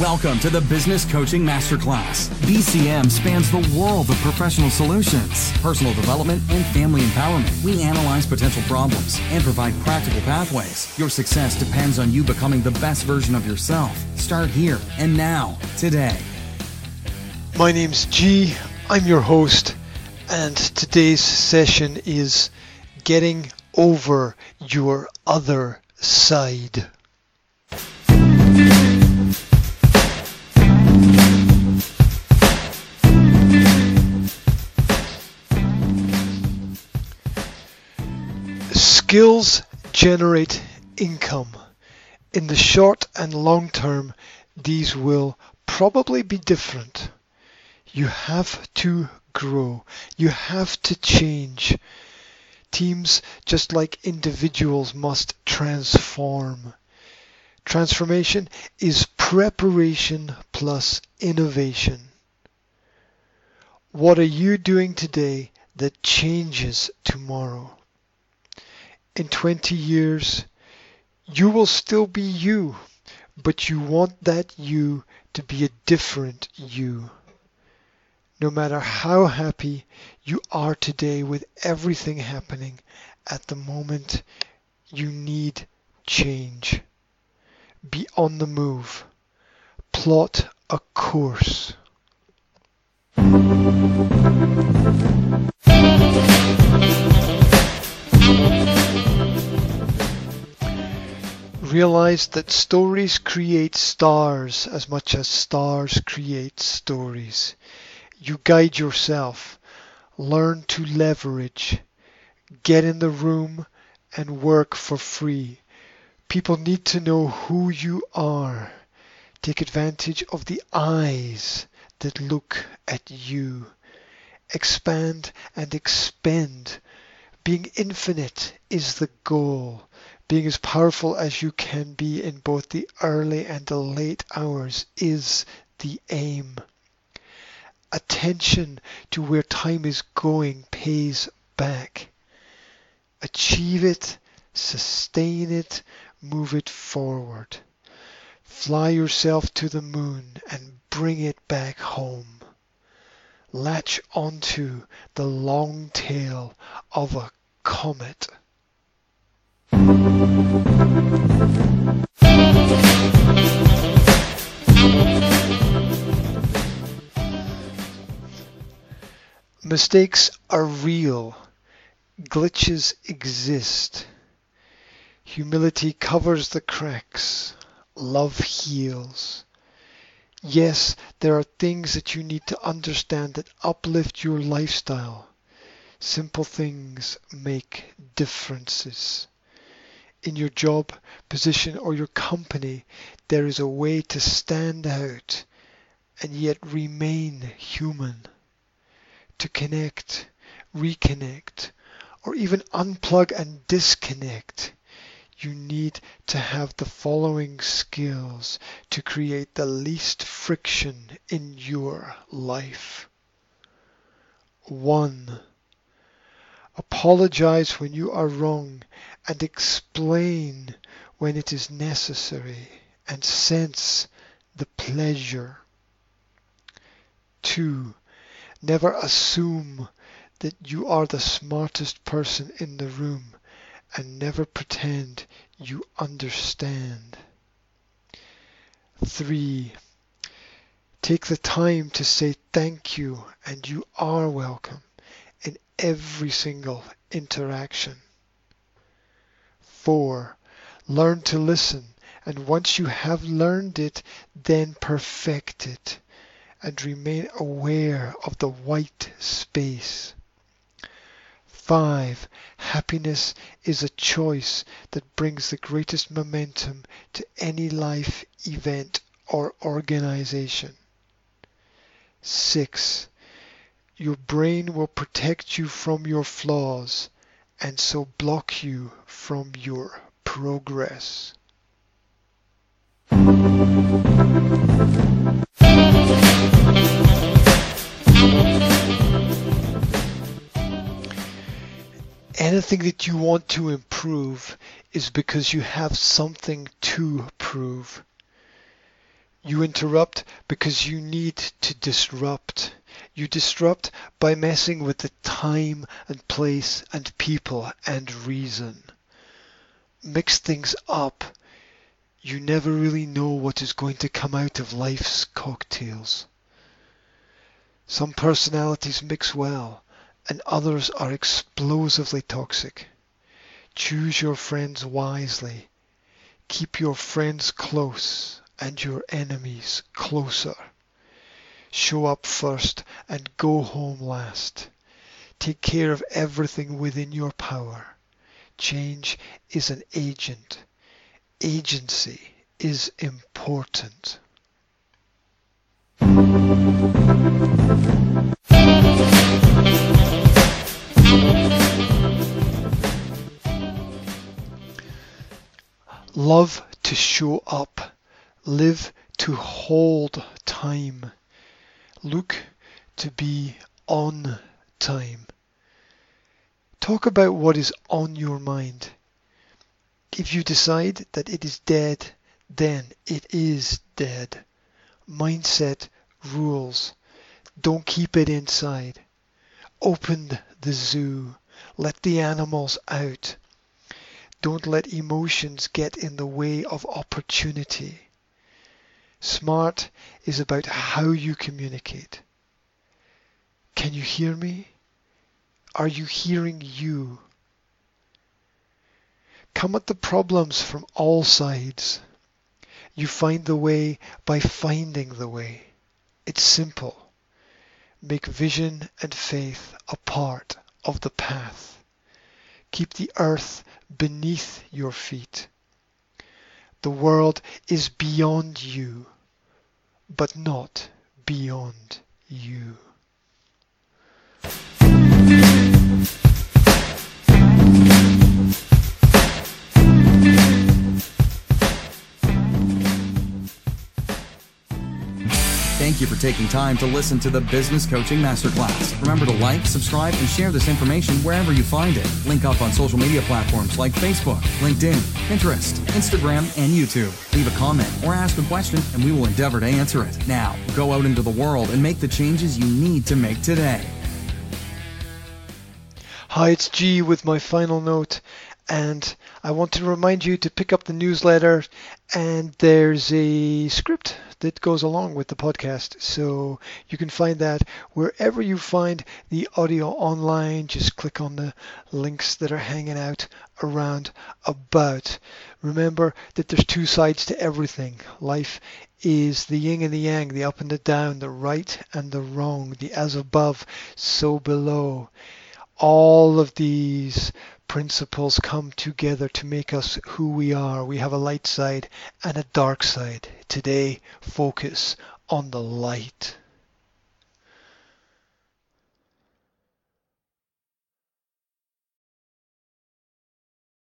Welcome to the Business Coaching Masterclass. BCM spans the world of professional solutions, personal development, and family empowerment. We analyze potential problems and provide practical pathways. Your success depends on you becoming the best version of yourself. Start here and now, today. My name's G. I'm your host, and today's session is getting over your other side. Skills generate income. In the short and long term, these will probably be different. You have to grow. You have to change. Teams, just like individuals, must transform. Transformation is preparation plus innovation. What are you doing today that changes tomorrow? In 20 years, you will still be you, but you want that you to be a different you. No matter how happy you are today with everything happening at the moment, you need change. Be on the move. Plot a course. Realize that stories create stars as much as stars create stories. You guide yourself. Learn to leverage. Get in the room and work for free. People need to know who you are. Take advantage of the eyes that look at you. Expand and expend. Being infinite is the goal being as powerful as you can be in both the early and the late hours is the aim. Attention to where time is going pays back. Achieve it, sustain it, move it forward. Fly yourself to the moon and bring it back home. Latch onto the long tail of a comet. Mistakes are real. Glitches exist. Humility covers the cracks. Love heals. Yes, there are things that you need to understand that uplift your lifestyle. Simple things make differences in your job position or your company, there is a way to stand out and yet remain human. To connect, reconnect, or even unplug and disconnect, you need to have the following skills to create the least friction in your life. 1. Apologize when you are wrong and explain when it is necessary and sense the pleasure. 2. Never assume that you are the smartest person in the room and never pretend you understand. 3. Take the time to say thank you and you are welcome every single interaction. 4. Learn to listen, and once you have learned it, then perfect it, and remain aware of the white space. 5. Happiness is a choice that brings the greatest momentum to any life event or organization. 6. Your brain will protect you from your flaws and so block you from your progress. Anything that you want to improve is because you have something to prove. You interrupt because you need to disrupt. You disrupt by messing with the time and place and people and reason. Mix things up. You never really know what is going to come out of life's cocktails. Some personalities mix well, and others are explosively toxic. Choose your friends wisely. Keep your friends close and your enemies closer. Show up first and go home last. Take care of everything within your power. Change is an agent. Agency is important. Love to show up. Live to hold time. Look to be on time. Talk about what is on your mind. If you decide that it is dead, then it is dead. Mindset rules. Don't keep it inside. Open the zoo. Let the animals out. Don't let emotions get in the way of opportunity. Smart is about how you communicate. Can you hear me? Are you hearing you? Come at the problems from all sides. You find the way by finding the way. It's simple. Make vision and faith a part of the path. Keep the earth beneath your feet. The world is beyond you but not beyond you. Thank you for taking time to listen to the Business Coaching Masterclass. Remember to like, subscribe, and share this information wherever you find it. Link up on social media platforms like Facebook, LinkedIn, Pinterest, Instagram, and YouTube. Leave a comment or ask a question, and we will endeavor to answer it. Now, go out into the world and make the changes you need to make today. Hi, it's G with my final note and I want to remind you to pick up the newsletter and there's a script that goes along with the podcast. So you can find that wherever you find the audio online. Just click on the links that are hanging out around about. Remember that there's two sides to everything. Life is the yin and the yang, the up and the down, the right and the wrong, the as above, so below. All of these principles come together to make us who we are. We have a light side and a dark side. Today, focus on the light.